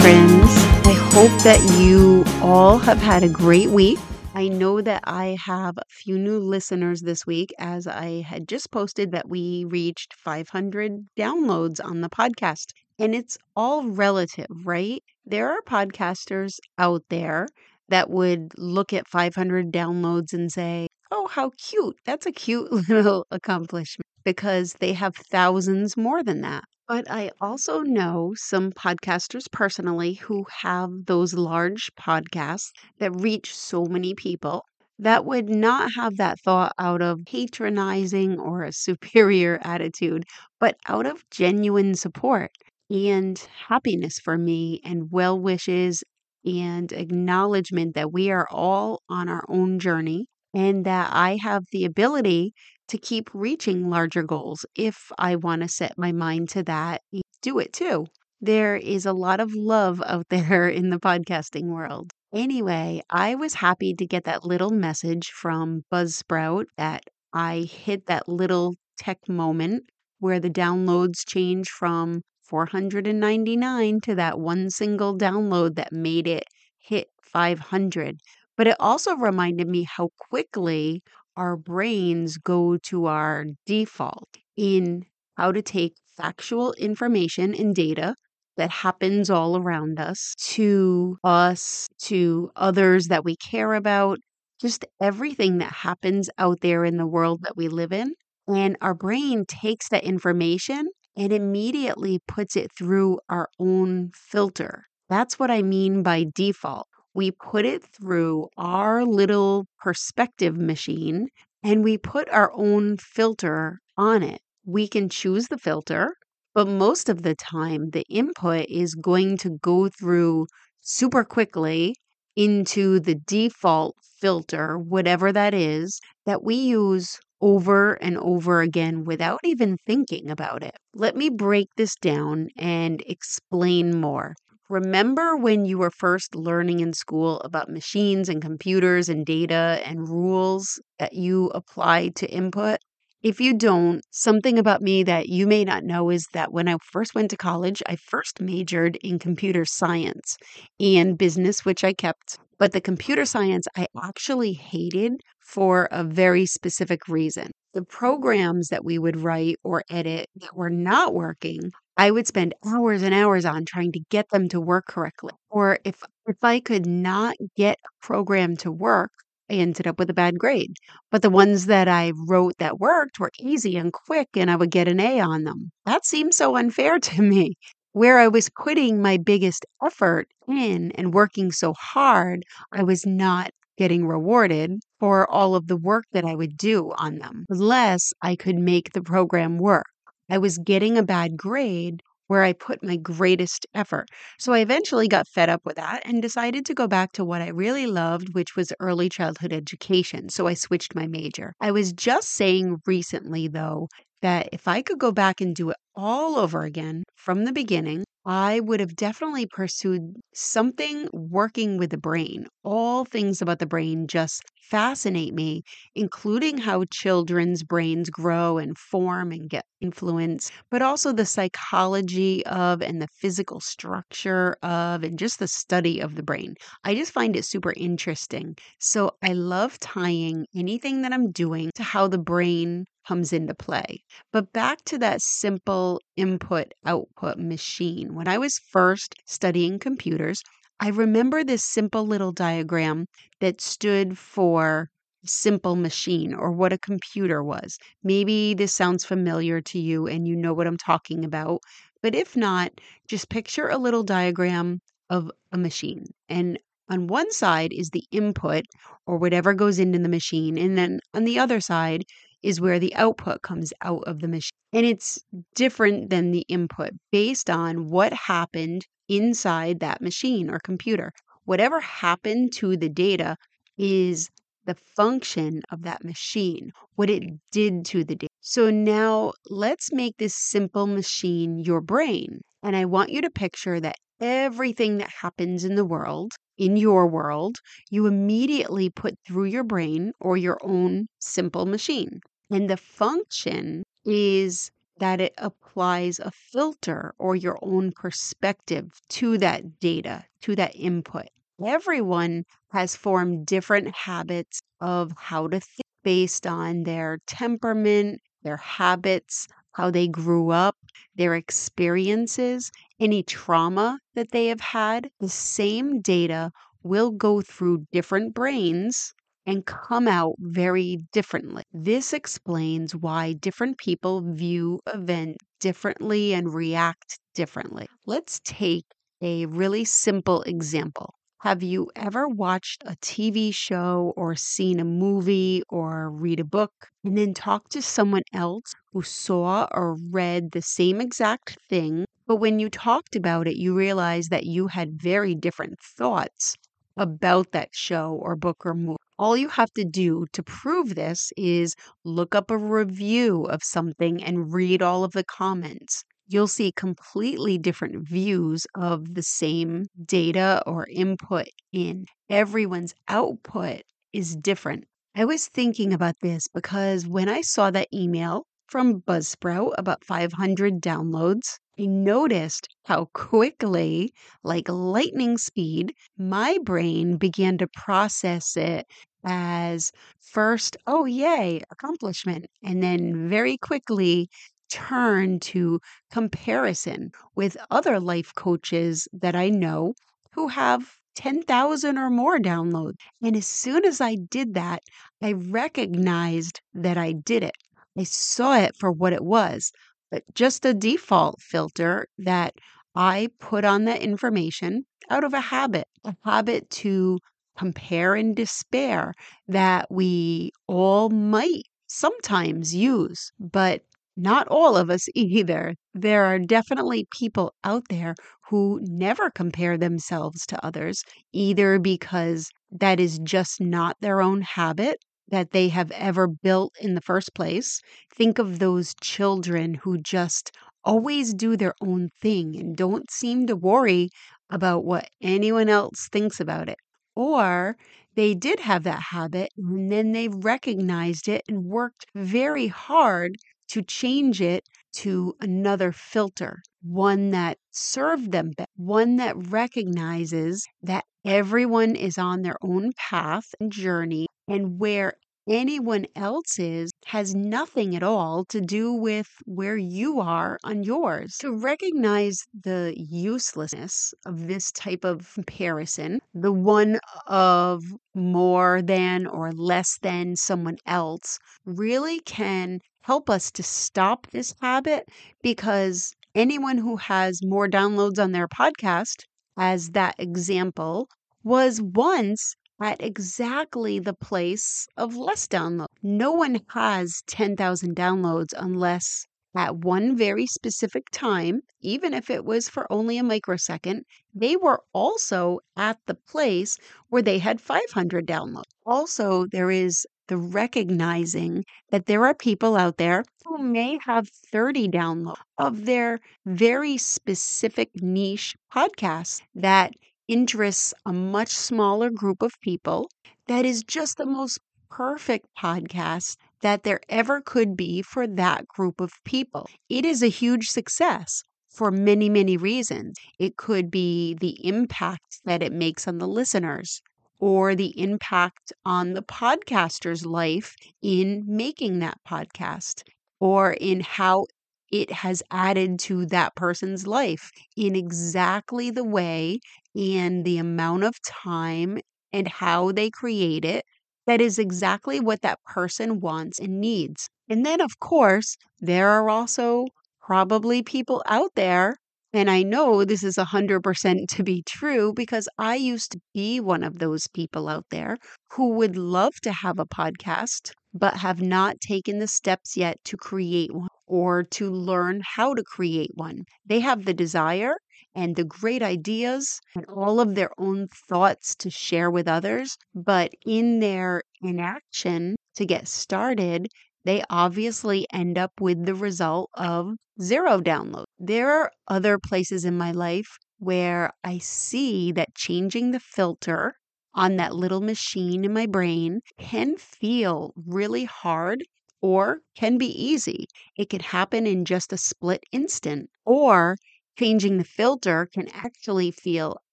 friends. I hope that you all have had a great week. I know that I have a few new listeners this week as I had just posted that we reached 500 downloads on the podcast. And it's all relative, right? There are podcasters out there that would look at 500 downloads and say, oh, how cute. That's a cute little accomplishment because they have thousands more than that. But I also know some podcasters personally who have those large podcasts that reach so many people that would not have that thought out of patronizing or a superior attitude, but out of genuine support and happiness for me and well wishes and acknowledgement that we are all on our own journey and that I have the ability to keep reaching larger goals if I want to set my mind to that, do it too. There is a lot of love out there in the podcasting world. Anyway, I was happy to get that little message from Buzzsprout that I hit that little tech moment where the downloads change from 499 to that one single download that made it hit 500. But it also reminded me how quickly our brains go to our default in how to take factual information and data that happens all around us to us, to others that we care about, just everything that happens out there in the world that we live in. And our brain takes that information and immediately puts it through our own filter. That's what I mean by default we put it through our little perspective machine and we put our own filter on it. We can choose the filter, but most of the time, the input is going to go through super quickly into the default filter, whatever that is, that we use over and over again without even thinking about it. Let me break this down and explain more. Remember when you were first learning in school about machines and computers and data and rules that you apply to input? If you don't, something about me that you may not know is that when I first went to college, I first majored in computer science and business, which I kept. But the computer science I actually hated for a very specific reason. The programs that we would write or edit that were not working I would spend hours and hours on trying to get them to work correctly. Or if if I could not get a program to work, I ended up with a bad grade. But the ones that I wrote that worked were easy and quick and I would get an A on them. That seemed so unfair to me. Where I was putting my biggest effort in and working so hard, I was not getting rewarded for all of the work that I would do on them, unless I could make the program work. I was getting a bad grade where I put my greatest effort. So I eventually got fed up with that and decided to go back to what I really loved, which was early childhood education. So I switched my major. I was just saying recently, though, that if I could go back and do it all over again from the beginning, I would have definitely pursued something working with the brain. All things about the brain just fascinate me, including how children's brains grow and form and get influence, but also the psychology of and the physical structure of and just the study of the brain. I just find it super interesting. So I love tying anything that I'm doing to how the brain comes into play. But back to that simple input output machine. When I was first studying computers, I remember this simple little diagram that stood for simple machine or what a computer was. Maybe this sounds familiar to you and you know what I'm talking about. But if not, just picture a little diagram of a machine. And on one side is the input or whatever goes into the machine. And then on the other side is where the output comes out of the machine. And it's different than the input based on what happened inside that machine or computer. Whatever happened to the data is the function of that machine, what it did to the data. So now let's make this simple machine your brain. And I want you to picture that everything that happens in the world, in your world, you immediately put through your brain or your own simple machine. And the function is that it applies a filter or your own perspective to that data, to that input. Everyone has formed different habits of how to think based on their temperament, their habits, how they grew up, their experiences, any trauma that they have had. The same data will go through different brains and come out very differently. This explains why different people view events differently and react differently. Let's take a really simple example. Have you ever watched a TV show or seen a movie or read a book and then talked to someone else who saw or read the same exact thing? But when you talked about it, you realized that you had very different thoughts about that show or book or movie. All you have to do to prove this is look up a review of something and read all of the comments. You'll see completely different views of the same data or input in. Everyone's output is different. I was thinking about this because when I saw that email from Buzzsprout about 500 downloads, I noticed how quickly, like lightning speed, my brain began to process it as first, oh, yay, accomplishment. And then very quickly turn to comparison with other life coaches that I know who have 10,000 or more downloads. And as soon as I did that, I recognized that I did it. I saw it for what it was, but just a default filter that I put on that information out of a habit, a habit to compare and despair that we all might sometimes use, but not all of us either. There are definitely people out there who never compare themselves to others, either because that is just not their own habit that they have ever built in the first place. Think of those children who just always do their own thing and don't seem to worry about what anyone else thinks about it. Or they did have that habit and then they recognized it and worked very hard to change it to another filter, one that served them better, one that recognizes that everyone is on their own path and journey and where anyone else is has nothing at all to do with where you are on yours. To recognize the uselessness of this type of comparison, the one of more than or less than someone else, really can help us to stop this habit because anyone who has more downloads on their podcast, as that example, was once at exactly the place of less download. No one has 10,000 downloads unless at one very specific time, even if it was for only a microsecond, they were also at the place where they had 500 downloads. Also, there is the recognizing that there are people out there who may have 30 downloads of their very specific niche podcasts that interests a much smaller group of people that is just the most perfect podcast that there ever could be for that group of people. It is a huge success for many, many reasons. It could be the impact that it makes on the listeners or the impact on the podcaster's life in making that podcast or in how it has added to that person's life in exactly the way and the amount of time and how they create it that is exactly what that person wants and needs. And then, of course, there are also probably people out there, and I know this is 100% to be true because I used to be one of those people out there who would love to have a podcast, but have not taken the steps yet to create one or to learn how to create one. They have the desire and the great ideas and all of their own thoughts to share with others, but in their inaction to get started, they obviously end up with the result of zero download. There are other places in my life where I see that changing the filter on that little machine in my brain can feel really hard or can be easy. It can happen in just a split instant, or changing the filter can actually feel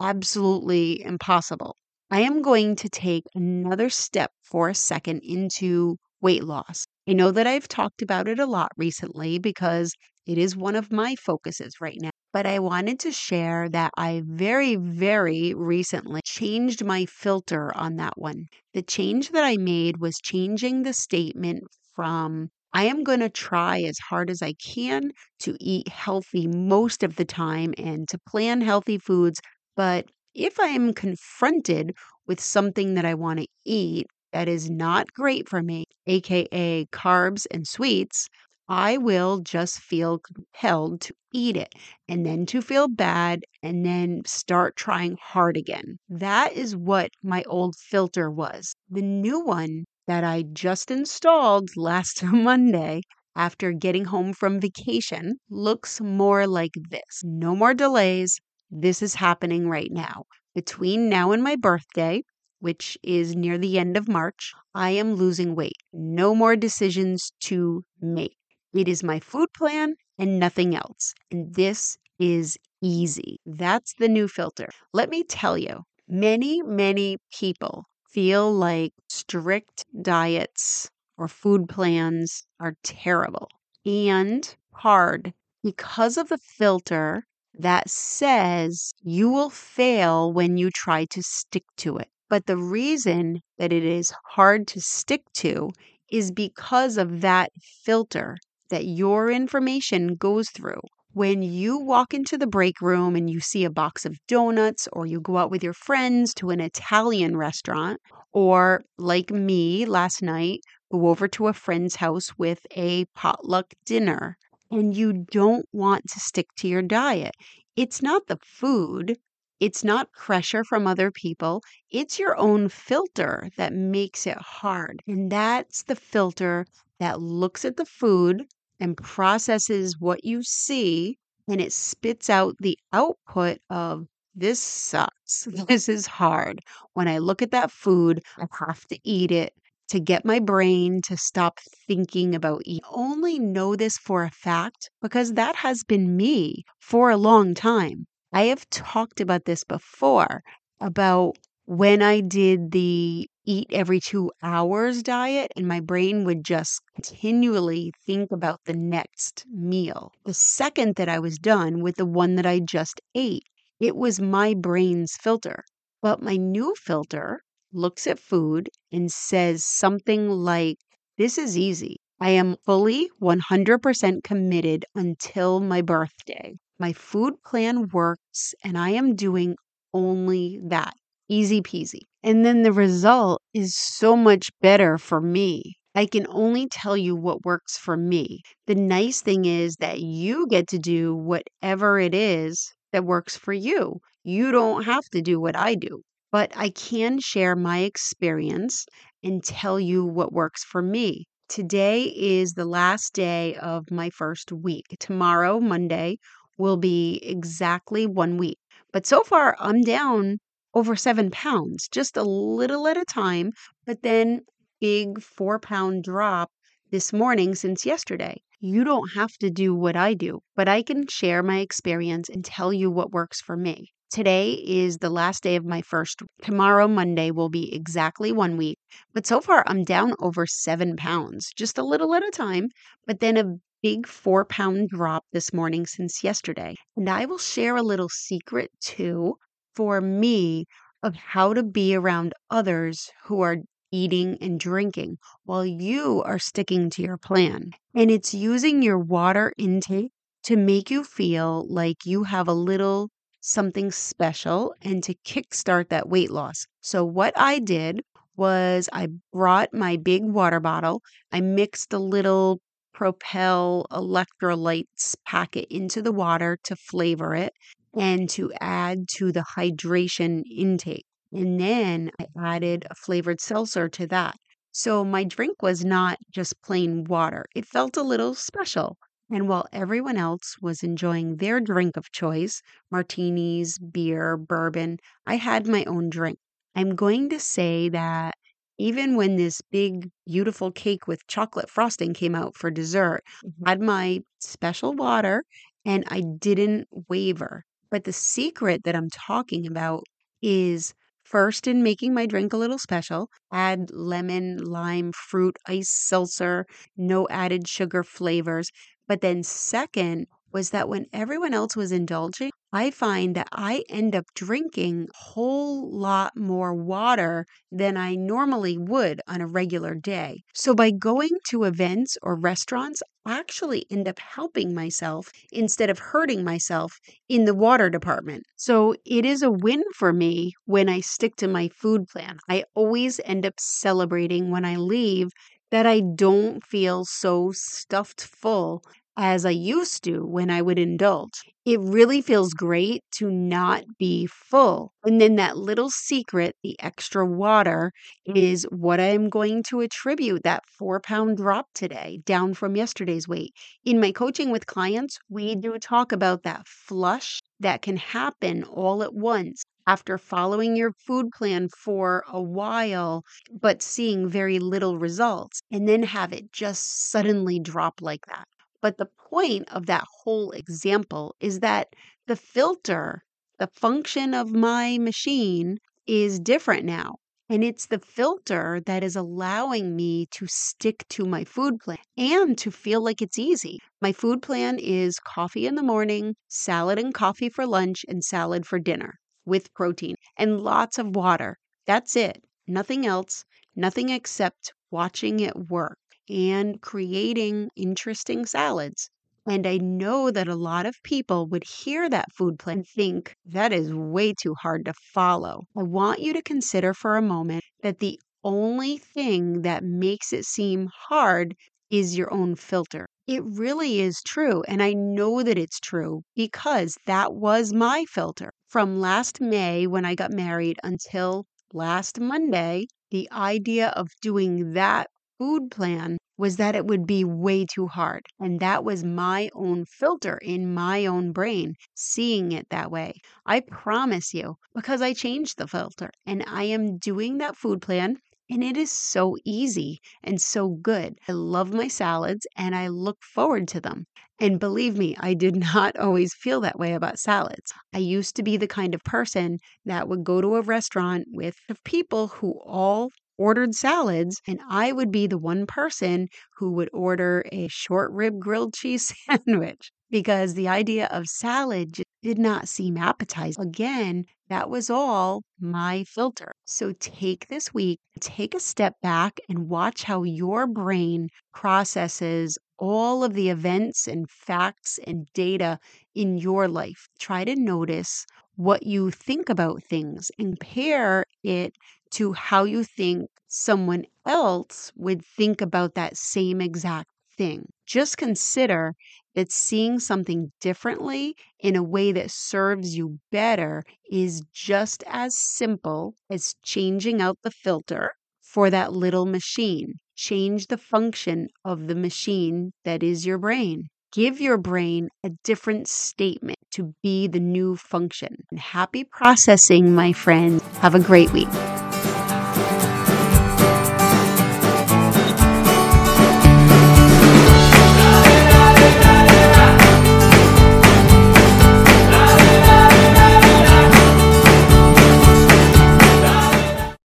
absolutely impossible. I am going to take another step for a second into weight loss. I know that I've talked about it a lot recently because it is one of my focuses right now. But I wanted to share that I very, very recently changed my filter on that one. The change that I made was changing the statement from I am going to try as hard as I can to eat healthy most of the time and to plan healthy foods. But if I am confronted with something that I want to eat that is not great for me, aka carbs and sweets, I will just feel compelled to eat it and then to feel bad and then start trying hard again. That is what my old filter was. The new one that I just installed last Monday after getting home from vacation looks more like this. No more delays. This is happening right now. Between now and my birthday, which is near the end of March, I am losing weight. No more decisions to make. It is my food plan and nothing else. And this is easy. That's the new filter. Let me tell you, many, many people feel like strict diets or food plans are terrible and hard because of the filter that says you will fail when you try to stick to it. But the reason that it is hard to stick to is because of that filter that your information goes through. When you walk into the break room and you see a box of donuts, or you go out with your friends to an Italian restaurant, or like me last night, go over to a friend's house with a potluck dinner, and you don't want to stick to your diet, it's not the food, it's not pressure from other people. It's your own filter that makes it hard. And that's the filter that looks at the food and processes what you see and it spits out the output of this sucks. This is hard. When I look at that food, I have to eat it to get my brain to stop thinking about eating. I only know this for a fact because that has been me for a long time. I have talked about this before about when I did the eat every two hours diet, and my brain would just continually think about the next meal. The second that I was done with the one that I just ate, it was my brain's filter. But my new filter looks at food and says something like, This is easy. I am fully 100% committed until my birthday. My food plan works, and I am doing only that. Easy peasy. And then the result is so much better for me. I can only tell you what works for me. The nice thing is that you get to do whatever it is that works for you. You don't have to do what I do, but I can share my experience and tell you what works for me. Today is the last day of my first week. Tomorrow, Monday, will be exactly one week. But so far, I'm down over seven pounds, just a little at a time, but then big four pound drop this morning since yesterday. You don't have to do what I do, but I can share my experience and tell you what works for me. Today is the last day of my first. Tomorrow, Monday, will be exactly one week. But so far, I'm down over seven pounds, just a little at a time, but then a big four pound drop this morning since yesterday. And I will share a little secret too for me of how to be around others who are eating and drinking while you are sticking to your plan. And it's using your water intake to make you feel like you have a little something special and to kickstart that weight loss. So, what I did was I brought my big water bottle, I mixed a little Propel electrolytes packet into the water to flavor it and to add to the hydration intake. And then I added a flavored seltzer to that. So my drink was not just plain water, it felt a little special. And while everyone else was enjoying their drink of choice martinis, beer, bourbon I had my own drink. I'm going to say that even when this big, beautiful cake with chocolate frosting came out for dessert, Mhm. had my special water and I didn't waver. But the secret that I'm talking about is first in making my drink a little special, add lemon, lime, fruit, ice seltzer, no added sugar flavors. But then, second, was that when everyone else was indulging, I find that I end up drinking a whole lot more water than I normally would on a regular day. So by going to events or restaurants, I actually end up helping myself instead of hurting myself in the water department. So it is a win for me when I stick to my food plan. I always end up celebrating when I leave that I don't feel so stuffed full as I used to when I would indulge. It really feels great to not be full. And then that little secret, the extra water, is what I'm going to attribute that four pound drop today, down from yesterday's weight. In my coaching with clients, we do talk about that flush that can happen all at once after following your food plan for a while, but seeing very little results, and then have it just suddenly drop like that. But the point of that whole example is that the filter, the function of my machine is different now. And it's the filter that is allowing me to stick to my food plan and to feel like it's easy. My food plan is coffee in the morning, salad and coffee for lunch, and salad for dinner with protein and lots of water. That's it. Nothing else, nothing except watching it work and creating interesting salads. And I know that a lot of people would hear that food plan and think that is way too hard to follow. I want you to consider for a moment that the only thing that makes it seem hard is your own filter. It really is true. And I know that it's true because that was my filter. From last May when I got married until last Monday, the idea of doing that food plan was that it would be way too hard. And that was my own filter in my own brain, seeing it that way. I promise you, because I changed the filter and I am doing that food plan. And it is so easy and so good. I love my salads and I look forward to them. And believe me, I did not always feel that way about salads. I used to be the kind of person that would go to a restaurant with people who all ordered salads, and I would be the one person who would order a short rib grilled cheese sandwich because the idea of salad just did not seem appetizing. Again, that was all my filter. So take this week, take a step back, and watch how your brain processes all of the events and facts and data in your life. Try to notice what you think about things and pair it to how you think someone else would think about that same exact thing. Just consider that seeing something differently in a way that serves you better is just as simple as changing out the filter for that little machine. Change the function of the machine that is your brain. Give your brain a different statement to be the new function. Happy processing, my friends. Have a great week.